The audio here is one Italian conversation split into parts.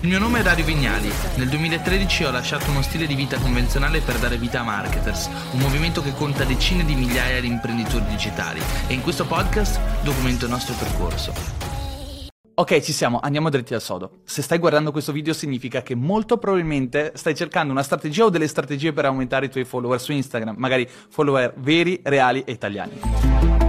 Il mio nome è Dario Vignali. Nel 2013 ho lasciato uno stile di vita convenzionale per dare vita a Marketers, un movimento che conta decine di migliaia di imprenditori digitali e in questo podcast documento il nostro percorso. Ok, ci siamo, andiamo dritti al sodo. Se stai guardando questo video significa che molto probabilmente stai cercando una strategia o delle strategie per aumentare i tuoi follower su Instagram, magari follower veri, reali e italiani.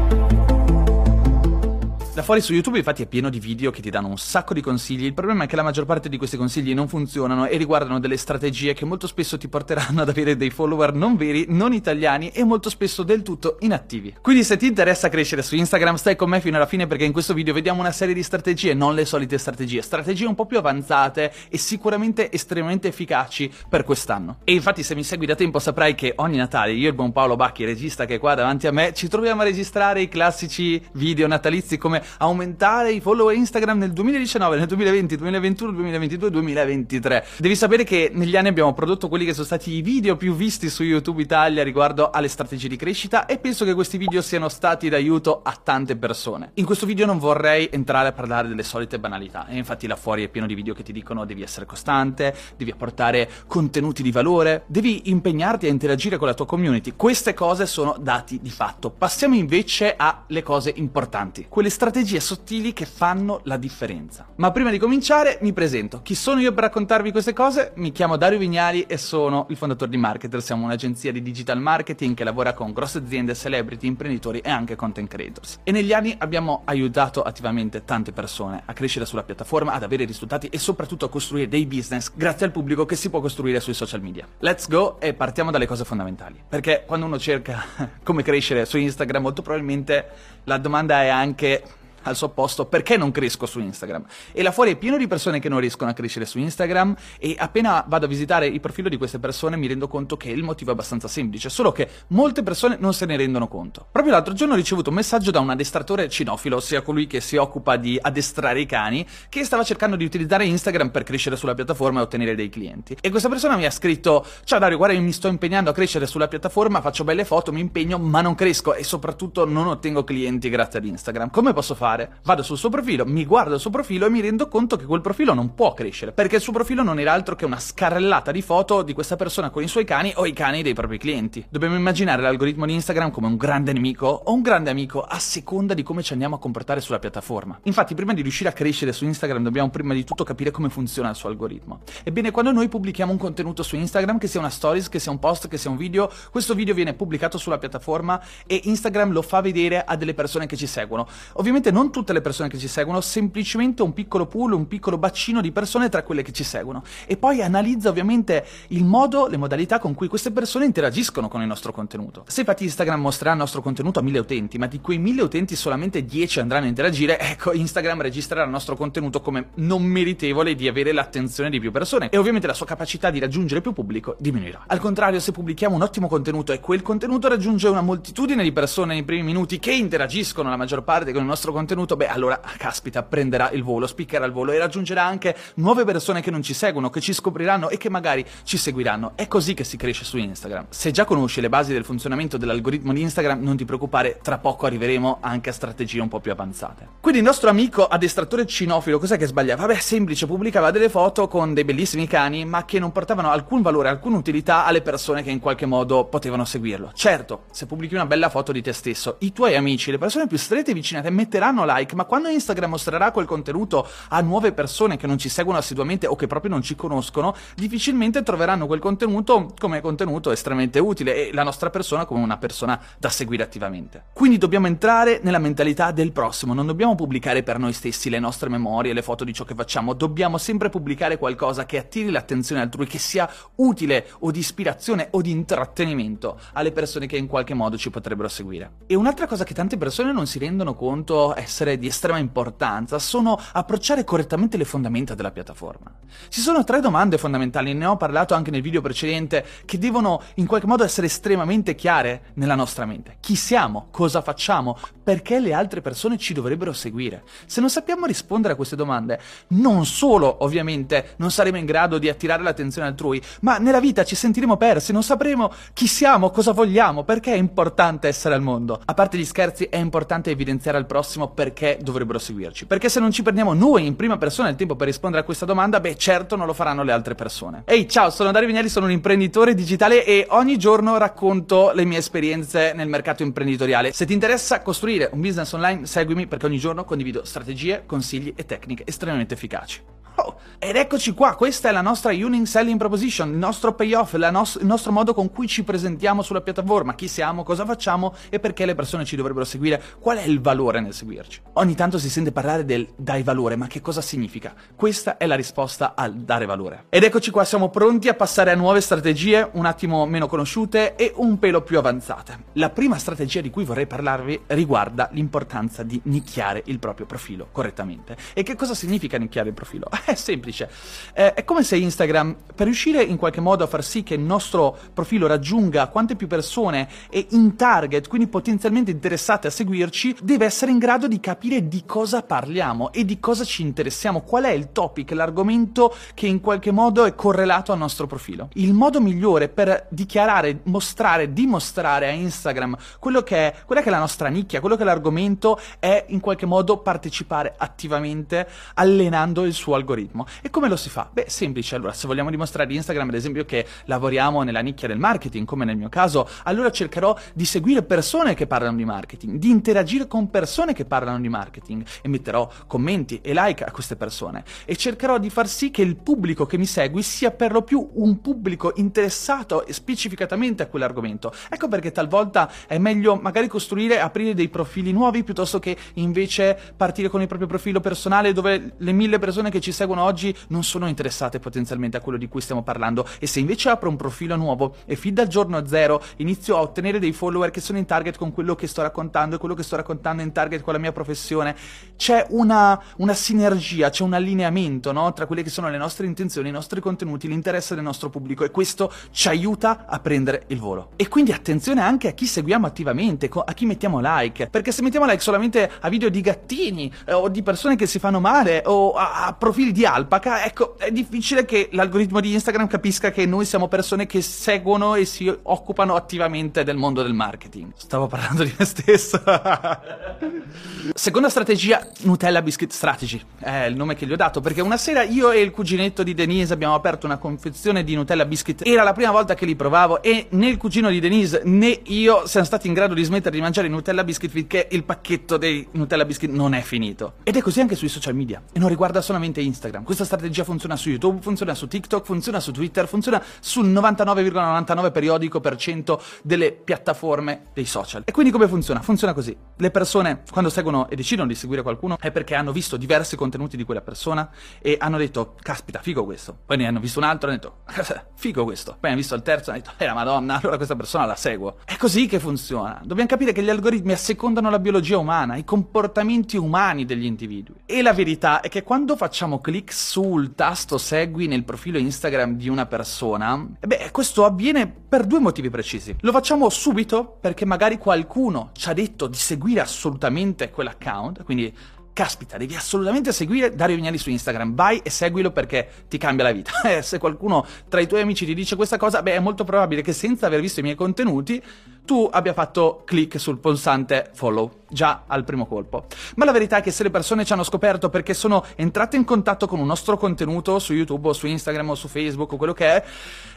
Da fuori su YouTube infatti è pieno di video che ti danno un sacco di consigli, il problema è che la maggior parte di questi consigli non funzionano e riguardano delle strategie che molto spesso ti porteranno ad avere dei follower non veri, non italiani e molto spesso del tutto inattivi. Quindi se ti interessa crescere su Instagram stai con me fino alla fine perché in questo video vediamo una serie di strategie, non le solite strategie, strategie un po' più avanzate e sicuramente estremamente efficaci per quest'anno. E infatti se mi segui da tempo saprai che ogni Natale io e il buon Paolo Bacchi, regista che è qua davanti a me, ci troviamo a registrare i classici video natalizi come aumentare i follower Instagram nel 2019, nel 2020, 2021, 2022, 2023. Devi sapere che negli anni abbiamo prodotto quelli che sono stati i video più visti su YouTube Italia riguardo alle strategie di crescita e penso che questi video siano stati d'aiuto a tante persone. In questo video non vorrei entrare a parlare delle solite banalità e infatti là fuori è pieno di video che ti dicono devi essere costante, devi apportare contenuti di valore, devi impegnarti a interagire con la tua community. Queste cose sono dati di fatto. Passiamo invece alle cose importanti, quelle strategie strategie sottili che fanno la differenza. Ma prima di cominciare mi presento. Chi sono io per raccontarvi queste cose? Mi chiamo Dario Vignali e sono il fondatore di Marketer. Siamo un'agenzia di digital marketing che lavora con grosse aziende, celebrity, imprenditori e anche content creators. E negli anni abbiamo aiutato attivamente tante persone a crescere sulla piattaforma, ad avere risultati e soprattutto a costruire dei business grazie al pubblico che si può costruire sui social media. Let's go e partiamo dalle cose fondamentali. Perché quando uno cerca come crescere su Instagram, molto probabilmente la domanda è anche al suo posto perché non cresco su Instagram. E là fuori è pieno di persone che non riescono a crescere su Instagram e appena vado a visitare il profilo di queste persone mi rendo conto che il motivo è abbastanza semplice, solo che molte persone non se ne rendono conto. Proprio l'altro giorno ho ricevuto un messaggio da un addestratore cinofilo, ossia colui che si occupa di addestrare i cani, che stava cercando di utilizzare Instagram per crescere sulla piattaforma e ottenere dei clienti. E questa persona mi ha scritto: Ciao Dario, guarda, io mi sto impegnando a crescere sulla piattaforma, faccio belle foto, mi impegno, ma non cresco e soprattutto non ottengo clienti grazie ad Instagram. Come posso fare? Fare? Vado sul suo profilo, mi guardo il suo profilo e mi rendo conto che quel profilo non può crescere, perché il suo profilo non era altro che una scarrellata di foto di questa persona con i suoi cani o i cani dei propri clienti. Dobbiamo immaginare l'algoritmo di Instagram come un grande nemico o un grande amico a seconda di come ci andiamo a comportare sulla piattaforma. Infatti, prima di riuscire a crescere su Instagram dobbiamo prima di tutto capire come funziona il suo algoritmo. Ebbene, quando noi pubblichiamo un contenuto su Instagram, che sia una stories, che sia un post, che sia un video, questo video viene pubblicato sulla piattaforma e Instagram lo fa vedere a delle persone che ci seguono. Ovviamente non tutte le persone che ci seguono, semplicemente un piccolo pool, un piccolo bacino di persone tra quelle che ci seguono. E poi analizza ovviamente il modo, le modalità con cui queste persone interagiscono con il nostro contenuto. Se infatti Instagram mostrerà il nostro contenuto a mille utenti, ma di quei mille utenti solamente 10 andranno a interagire, ecco, Instagram registrerà il nostro contenuto come non meritevole di avere l'attenzione di più persone e ovviamente la sua capacità di raggiungere più pubblico diminuirà. Al contrario, se pubblichiamo un ottimo contenuto e quel contenuto raggiunge una moltitudine di persone nei primi minuti che interagiscono la maggior parte con il nostro contenuto, beh, allora, caspita, prenderà il volo, spiccherà il volo e raggiungerà anche nuove persone che non ci seguono, che ci scopriranno e che magari ci seguiranno. È così che si cresce su Instagram. Se già conosci le basi del funzionamento dell'algoritmo di Instagram, non ti preoccupare, tra poco arriveremo anche a strategie un po' più avanzate. Quindi il nostro amico addestratore cinofilo, cos'è che sbagliava? Beh, semplice, pubblicava delle foto con dei bellissimi cani, ma che non portavano alcun valore, alcuna utilità alle persone che in qualche modo potevano seguirlo. Certo, se pubblichi una bella foto di te stesso, i tuoi amici, le persone più strette e vicine a te metteranno like, ma quando Instagram mostrerà quel contenuto a nuove persone che non ci seguono assiduamente o che proprio non ci conoscono, difficilmente troveranno quel contenuto come contenuto estremamente utile e la nostra persona come una persona da seguire attivamente. Quindi dobbiamo entrare nella mentalità del prossimo, non dobbiamo pubblicare per noi stessi le nostre memorie, le foto di ciò che facciamo, dobbiamo sempre pubblicare qualcosa che attiri l'attenzione altrui, che sia utile o di ispirazione o di intrattenimento alle persone che in qualche modo ci potrebbero seguire. E un'altra cosa che tante persone non si rendono conto essere di estrema importanza sono approcciare correttamente le fondamenta della piattaforma. Ci sono tre domande fondamentali, ne ho parlato anche nel video precedente, che devono in qualche modo essere estremamente chiare nella nostra mente. Chi siamo? Cosa facciamo? Perché le altre persone ci dovrebbero seguire? Se non sappiamo rispondere a queste domande, non solo ovviamente non saremo in grado di attirare l'attenzione altrui, ma nella vita ci sentiremo persi, non sapremo chi siamo, cosa vogliamo, perché è importante essere al mondo. A parte gli scherzi, è importante evidenziare al prossimo perché dovrebbero seguirci. Perché se non ci prendiamo noi in prima persona il tempo per rispondere a questa domanda, beh, certo non lo faranno le altre persone. Ehi, ciao, sono Dario Vignali, sono un imprenditore digitale e ogni giorno racconto le mie esperienze nel mercato imprenditoriale. Se ti interessa costruire un business online, seguimi perché ogni giorno condivido strategie, consigli e tecniche estremamente efficaci. Oh, ed eccoci qua, questa è la nostra Unique Selling Proposition, il nostro payoff, nos- il nostro modo con cui ci presentiamo sulla piattaforma, chi siamo, cosa facciamo e perché le persone ci dovrebbero seguire, qual è il valore nel seguirci. Ogni tanto si sente parlare del dai valore, ma che cosa significa? Questa è la risposta al dare valore. Ed eccoci qua, siamo pronti a passare a nuove strategie, un attimo meno conosciute e un pelo più avanzate. La prima strategia di cui vorrei parlarvi riguarda l'importanza di nicchiare il proprio profilo correttamente. E che cosa significa nicchiare il profilo? È semplice. Eh, è come se Instagram, per riuscire in qualche modo a far sì che il nostro profilo raggiunga quante più persone e in target, quindi potenzialmente interessate a seguirci, deve essere in grado di capire di cosa parliamo e di cosa ci interessiamo, qual è il topic, l'argomento che in qualche modo è correlato al nostro profilo. Il modo migliore per dichiarare, mostrare, dimostrare a Instagram quello che è, quella che è la nostra nicchia, quello che è l'argomento, è in qualche modo partecipare attivamente allenando il suo algoritmo algoritmo. E come lo si fa? Beh, semplice. Allora, se vogliamo dimostrare a Instagram, ad esempio, che lavoriamo nella nicchia del marketing, come nel mio caso, allora cercherò di seguire persone che parlano di marketing, di interagire con persone che parlano di marketing e metterò commenti e like a queste persone e cercherò di far sì che il pubblico che mi segui sia per lo più un pubblico interessato specificatamente a quell'argomento. Ecco perché talvolta è meglio magari costruire, aprire dei profili nuovi piuttosto che invece partire con il proprio profilo personale dove le mille persone che ci seguono seguono oggi non sono interessate potenzialmente a quello di cui stiamo parlando e se invece apro un profilo nuovo e fin dal giorno zero inizio a ottenere dei follower che sono in target con quello che sto raccontando e quello che sto raccontando in target con la mia professione, c'è una, una sinergia, c'è un allineamento no? tra quelle che sono le nostre intenzioni, i nostri contenuti, l'interesse del nostro pubblico e questo ci aiuta a prendere il volo. E quindi attenzione anche a chi seguiamo attivamente, a chi mettiamo like, perché se mettiamo like solamente a video di gattini eh, o di persone che si fanno male o a, a profili di alpaca, ecco, è difficile che l'algoritmo di Instagram capisca che noi siamo persone che seguono e si occupano attivamente del mondo del marketing. Stavo parlando di me stesso. Seconda strategia, Nutella Biscuit Strategy, è il nome che gli ho dato, perché una sera io e il cuginetto di Denise abbiamo aperto una confezione di Nutella Biscuit, era la prima volta che li provavo e né il cugino di Denise né io siamo stati in grado di smettere di mangiare Nutella Biscuit finché il pacchetto dei Nutella Biscuit non è finito. Ed è così anche sui social media, e non riguarda solamente Instagram. Instagram. Questa strategia funziona su YouTube, funziona su TikTok, funziona su Twitter, funziona sul 99,99 periodico per cento delle piattaforme dei social. E quindi come funziona? Funziona così. Le persone quando seguono e decidono di seguire qualcuno è perché hanno visto diversi contenuti di quella persona e hanno detto caspita, figo questo. Poi ne hanno visto un altro e hanno detto figo questo. Poi hanno visto il terzo e hanno detto eh la madonna, allora questa persona la seguo. È così che funziona. Dobbiamo capire che gli algoritmi assecondano la biologia umana, i comportamenti umani degli individui. E la verità è che quando facciamo clic sul tasto segui nel profilo Instagram di una persona, beh, questo avviene per due motivi precisi. Lo facciamo subito perché magari qualcuno ci ha detto di seguire assolutamente quell'account, quindi caspita, devi assolutamente seguire Dario Vignali su Instagram, vai e seguilo perché ti cambia la vita. Se qualcuno tra i tuoi amici ti dice questa cosa, beh, è molto probabile che senza aver visto i miei contenuti tu abbia fatto click sul pulsante follow già al primo colpo. Ma la verità è che se le persone ci hanno scoperto perché sono entrate in contatto con un nostro contenuto su YouTube o su Instagram o su Facebook o quello che è,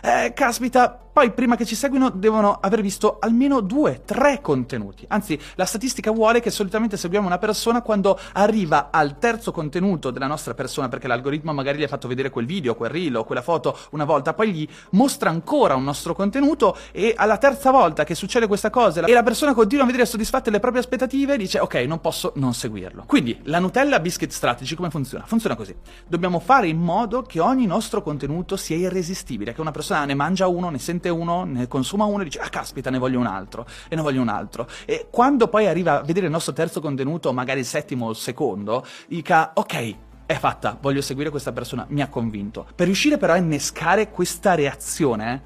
eh, caspita, poi prima che ci seguino devono aver visto almeno due, tre contenuti. Anzi, la statistica vuole che solitamente seguiamo una persona quando arriva al terzo contenuto della nostra persona, perché l'algoritmo magari gli ha fatto vedere quel video, quel reel o quella foto una volta, poi gli mostra ancora un nostro contenuto e alla terza volta che succede questa cosa e la persona continua a vedere soddisfatte le proprie aspettative, dice ok, non posso non seguirlo. Quindi la Nutella Biscuit Strategy come funziona? Funziona così. Dobbiamo fare in modo che ogni nostro contenuto sia irresistibile, che una persona ne mangia uno, ne sente uno, ne consuma uno e dice ah caspita ne voglio un altro e ne voglio un altro. E quando poi arriva a vedere il nostro terzo contenuto, magari il settimo o il secondo, dica ok, è fatta, voglio seguire questa persona, mi ha convinto. Per riuscire però a innescare questa reazione,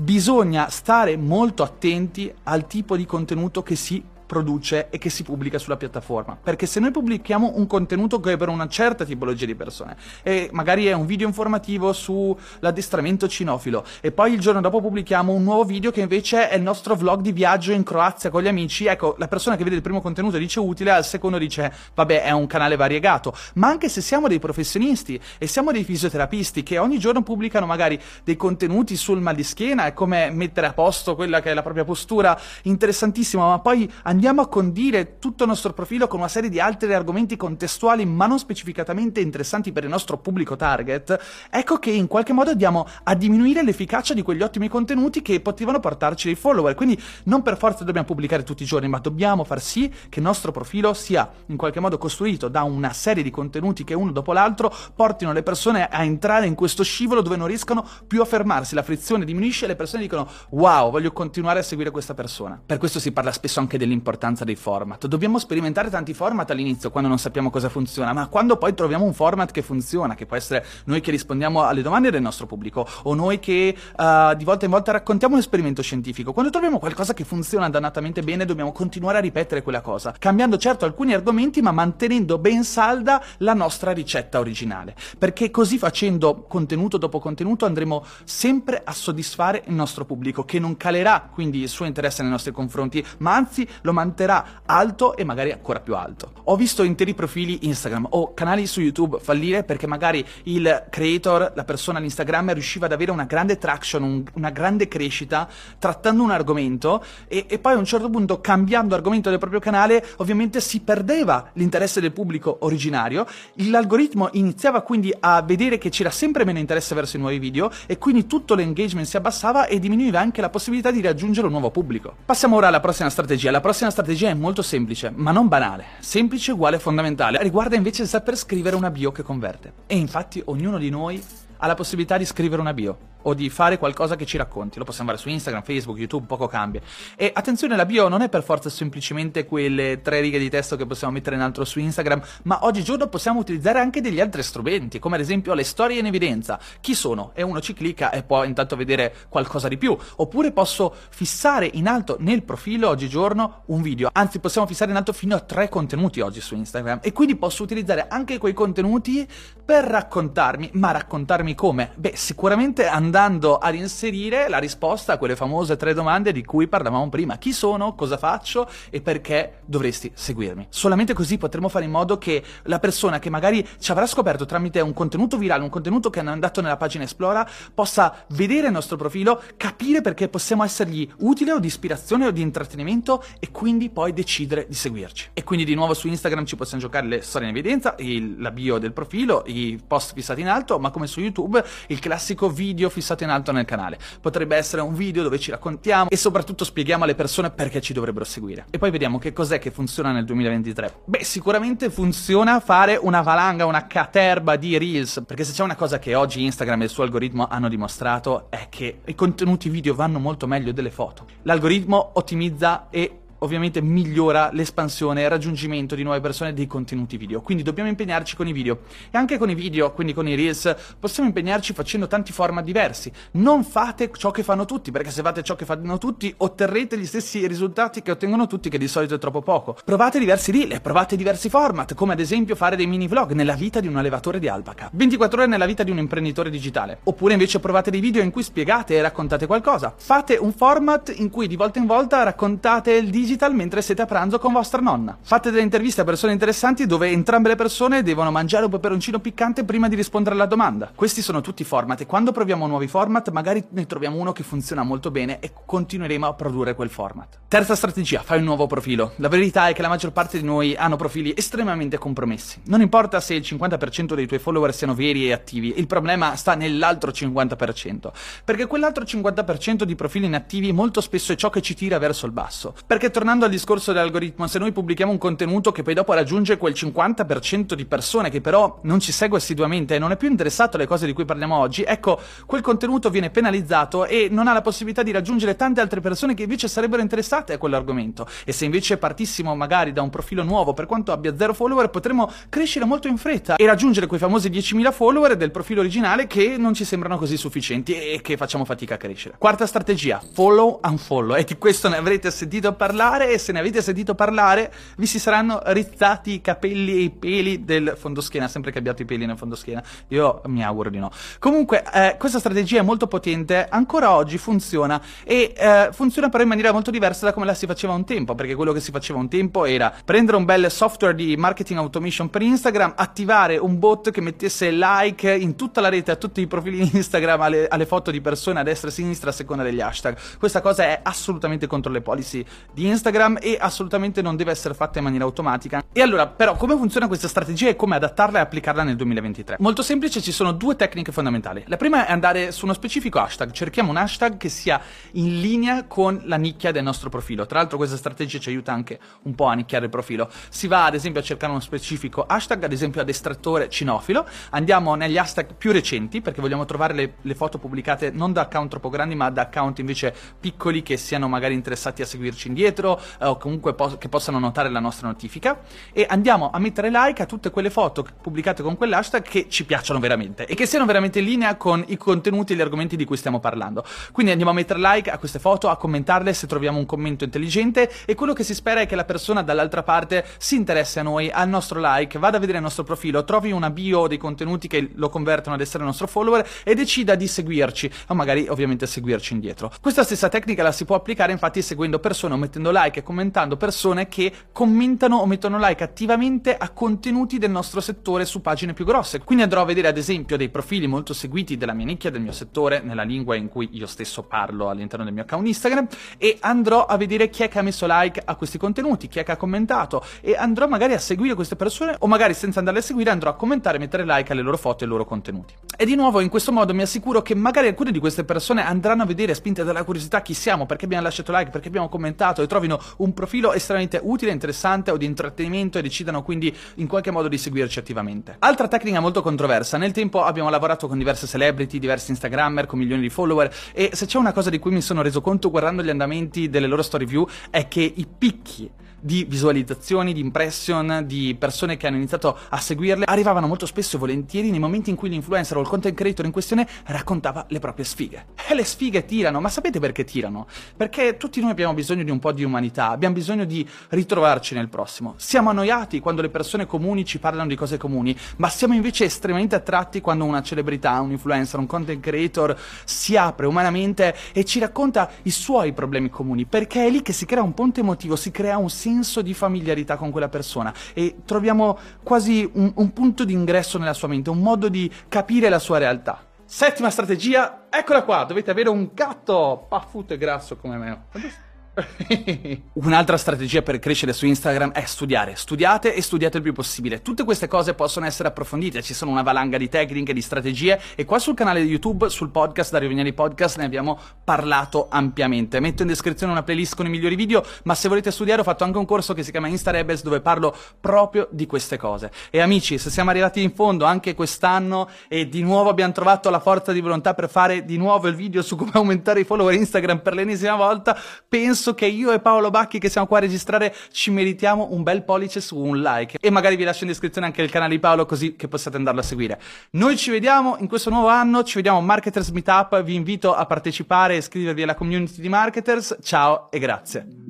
bisogna stare molto attenti al tipo di contenuto che si produce e che si pubblica sulla piattaforma. Perché se noi pubblichiamo un contenuto che è per una certa tipologia di persone, e magari è un video informativo sull'addestramento cinofilo, e poi il giorno dopo pubblichiamo un nuovo video che invece è il nostro vlog di viaggio in Croazia con gli amici, ecco, la persona che vede il primo contenuto dice utile, al secondo dice vabbè è un canale variegato. Ma anche se siamo dei professionisti e siamo dei fisioterapisti che ogni giorno pubblicano magari dei contenuti sul mal di schiena e come mettere a posto quella che è la propria postura interessantissima, ma poi andiamo a condire tutto il nostro profilo con una serie di altri argomenti contestuali ma non specificatamente interessanti per il nostro pubblico target, ecco che in qualche modo andiamo a diminuire l'efficacia di quegli ottimi contenuti che potevano portarci dei follower. Quindi non per forza dobbiamo pubblicare tutti i giorni, ma dobbiamo far sì che il nostro profilo sia in qualche modo costruito da una serie di contenuti che uno dopo l'altro portino le persone a entrare in questo scivolo dove non riescono più a fermarsi, la frizione diminuisce e le persone dicono wow, voglio continuare a seguire questa persona. Per questo si parla spesso anche dell'importanza dei format. Dobbiamo sperimentare tanti format all'inizio quando non sappiamo cosa funziona, ma quando poi troviamo un format che funziona, che può essere noi che rispondiamo alle domande del nostro pubblico o noi che uh, di volta in volta raccontiamo un esperimento scientifico, quando troviamo qualcosa che funziona dannatamente bene dobbiamo continuare a ripetere quella cosa, cambiando certo alcuni argomenti ma mantenendo ben salda la nostra ricetta originale, perché così facendo contenuto dopo contenuto andremo sempre a soddisfare il nostro pubblico che non calerà quindi il suo interesse nei nostri confronti, ma anzi lo manterrà alto e magari ancora più alto. Ho visto interi profili Instagram o canali su YouTube fallire perché magari il creator, la persona all'Instagram riusciva ad avere una grande traction, un, una grande crescita trattando un argomento e, e poi a un certo punto cambiando argomento del proprio canale ovviamente si perdeva l'interesse del pubblico originario, l'algoritmo iniziava quindi a vedere che c'era sempre meno interesse verso i nuovi video e quindi tutto l'engagement si abbassava e diminuiva anche la possibilità di raggiungere un nuovo pubblico. Passiamo ora alla prossima strategia. La prossima strategia è molto semplice, ma non banale. Semplice uguale fondamentale. Riguarda invece il saper scrivere una bio che converte. E infatti ognuno di noi ha la possibilità di scrivere una bio o di fare qualcosa che ci racconti. Lo possiamo fare su Instagram, Facebook, YouTube, poco cambia. E attenzione, la bio non è per forza semplicemente quelle tre righe di testo che possiamo mettere in altro su Instagram, ma oggigiorno possiamo utilizzare anche degli altri strumenti, come ad esempio le storie in evidenza. Chi sono? E uno ci clicca e può intanto vedere qualcosa di più. Oppure posso fissare in alto nel profilo oggigiorno un video. Anzi, possiamo fissare in alto fino a tre contenuti oggi su Instagram. E quindi posso utilizzare anche quei contenuti per raccontarmi. Ma raccontarmi come? Beh, sicuramente andando andando ad inserire la risposta a quelle famose tre domande di cui parlavamo prima. Chi sono, cosa faccio e perché dovresti seguirmi. Solamente così potremo fare in modo che la persona che magari ci avrà scoperto tramite un contenuto virale, un contenuto che è andato nella pagina Esplora, possa vedere il nostro profilo, capire perché possiamo essergli utile o di ispirazione o di intrattenimento e quindi poi decidere di seguirci. E quindi di nuovo su Instagram ci possiamo giocare le storie in evidenza, il, la bio del profilo, i post fissati in alto, ma come su YouTube il classico video fissato in alto nel canale. Potrebbe essere un video dove ci raccontiamo e soprattutto spieghiamo alle persone perché ci dovrebbero seguire. E poi vediamo che cos'è che funziona nel 2023. Beh, sicuramente funziona fare una valanga, una caterba di reels, perché se c'è una cosa che oggi Instagram e il suo algoritmo hanno dimostrato è che i contenuti video vanno molto meglio delle foto. L'algoritmo ottimizza e ovviamente migliora l'espansione e il raggiungimento di nuove persone dei contenuti video. Quindi dobbiamo impegnarci con i video. E anche con i video, quindi con i reels, possiamo impegnarci facendo tanti format diversi. Non fate ciò che fanno tutti, perché se fate ciò che fanno tutti otterrete gli stessi risultati che ottengono tutti, che di solito è troppo poco. Provate diversi reel, provate diversi format, come ad esempio fare dei mini vlog nella vita di un allevatore di alpaca. 24 ore nella vita di un imprenditore digitale. Oppure invece provate dei video in cui spiegate e raccontate qualcosa. Fate un format in cui di volta in volta raccontate il digital digital mentre siete a pranzo con vostra nonna. Fate delle interviste a persone interessanti dove entrambe le persone devono mangiare un peperoncino piccante prima di rispondere alla domanda. Questi sono tutti format e quando proviamo nuovi format magari ne troviamo uno che funziona molto bene e continueremo a produrre quel format. Terza strategia, fai un nuovo profilo. La verità è che la maggior parte di noi hanno profili estremamente compromessi. Non importa se il 50% dei tuoi follower siano veri e attivi, il problema sta nell'altro 50%, perché quell'altro 50% di profili inattivi molto spesso è ciò che ci tira verso il basso. Perché tornando al discorso dell'algoritmo, se noi pubblichiamo un contenuto che poi dopo raggiunge quel 50% di persone che però non ci segue assiduamente e non è più interessato alle cose di cui parliamo oggi, ecco, quel contenuto viene penalizzato e non ha la possibilità di raggiungere tante altre persone che invece sarebbero interessate a quell'argomento. E se invece partissimo magari da un profilo nuovo, per quanto abbia zero follower, potremmo crescere molto in fretta e raggiungere quei famosi 10.000 follower del profilo originale che non ci sembrano così sufficienti e che facciamo fatica a crescere. Quarta strategia, follow unfollow. E di questo ne avrete sentito parlare parlare e se ne avete sentito parlare vi si saranno rizzati i capelli e i peli del fondoschiena, sempre che abbiate i peli nel fondoschiena. Io mi auguro di no. Comunque, eh, questa strategia è molto potente, ancora oggi funziona e eh, funziona però in maniera molto diversa da come la si faceva un tempo, perché quello che si faceva un tempo era prendere un bel software di marketing automation per Instagram, attivare un bot che mettesse like in tutta la rete, a tutti i profili Instagram, alle, alle foto di persone a destra e a sinistra a seconda degli hashtag. Questa cosa è assolutamente contro le policy di Instagram e assolutamente non deve essere fatta in maniera automatica. E allora, però, come funziona questa strategia e come adattarla e applicarla nel 2023? Molto semplice, ci sono due tecniche fondamentali. La prima è andare su uno specifico hashtag, cerchiamo un hashtag che sia in linea con la nicchia del nostro profilo. Tra l'altro questa strategia ci aiuta anche un po' a nicchiare il profilo. Si va ad esempio a cercare uno specifico hashtag, ad esempio ad estrattore cinofilo, andiamo negli hashtag più recenti perché vogliamo trovare le, le foto pubblicate non da account troppo grandi ma da account invece piccoli che siano magari interessati a seguirci indietro eh, o comunque po- che possano notare la nostra notifica e andiamo a mettere like a tutte quelle foto pubblicate con quell'hashtag che ci piacciono veramente e che siano veramente in linea con i contenuti e gli argomenti di cui stiamo parlando. Quindi andiamo a mettere like a queste foto, a commentarle se troviamo un commento intelligente e quello che si spera è che la persona dall'altra parte si interessi a noi, al nostro like, vada a vedere il nostro profilo, trovi una bio dei contenuti che lo convertono ad essere il nostro follower e decida di seguirci o magari ovviamente seguirci indietro. Questa stessa tecnica la si può applicare infatti seguendo persone o mettendo like e commentando persone che commentano o mettono like attivamente a contenuti del nostro settore su pagine più grosse. Quindi andrò a vedere ad esempio dei profili molto seguiti della mia nicchia, del mio settore, nella lingua in cui io stesso parlo all'interno del mio account Instagram e andrò a vedere chi è che ha messo like a questi contenuti, chi è che ha commentato e andrò magari a seguire queste persone o magari senza andarle a seguire andrò a commentare e mettere like alle loro foto e ai loro contenuti. E di nuovo in questo modo mi assicuro che magari alcune di queste persone andranno a vedere spinte dalla curiosità chi siamo, perché abbiamo lasciato like, perché abbiamo commentato e trovino un profilo estremamente utile, interessante o di intrattenimento e decidano quindi in qualche modo di seguirci attivamente. Altra tecnica molto controversa, nel tempo abbiamo lavorato con diverse celebrity, diversi instagrammer con milioni di follower e se c'è una cosa di cui mi sono reso conto guardando gli andamenti delle loro story view è che i picchi di visualizzazioni, di impression, di persone che hanno iniziato a seguirle, arrivavano molto spesso e volentieri nei momenti in cui l'influencer o il content creator in questione raccontava le proprie sfighe. E le sfighe tirano, ma sapete perché tirano? Perché tutti noi abbiamo bisogno di un po' di umanità, abbiamo bisogno di ritrovarci nel prossimo. Siamo annoiati quando le persone comuni ci parlano di cose comuni, ma siamo invece estremamente attratti quando una celebrità, un influencer, un content creator si apre umanamente e ci racconta i suoi problemi comuni, perché è lì che si crea un ponte emotivo, si crea un senso di familiarità con quella persona e troviamo quasi un, un punto di ingresso nella sua mente, un modo di capire la sua realtà. Settima strategia, eccola qua, dovete avere un gatto paffuto e grasso come me. Un'altra strategia per crescere su Instagram è studiare. Studiate e studiate il più possibile. Tutte queste cose possono essere approfondite, ci sono una valanga di tecniche, di strategie e qua sul canale di YouTube, sul podcast Dario Vignali Podcast ne abbiamo parlato ampiamente. Metto in descrizione una playlist con i migliori video, ma se volete studiare ho fatto anche un corso che si chiama Insta Rebels dove parlo proprio di queste cose. E amici, se siamo arrivati in fondo anche quest'anno e di nuovo abbiamo trovato la forza di volontà per fare di nuovo il video su come aumentare i follower Instagram per l'ennesima volta, penso penso che io e Paolo Bacchi che siamo qua a registrare ci meritiamo un bel pollice su un like e magari vi lascio in descrizione anche il canale di Paolo così che possiate andarlo a seguire. Noi ci vediamo in questo nuovo anno, ci vediamo Marketers Meetup, vi invito a partecipare e iscrivervi alla community di Marketers. Ciao e grazie.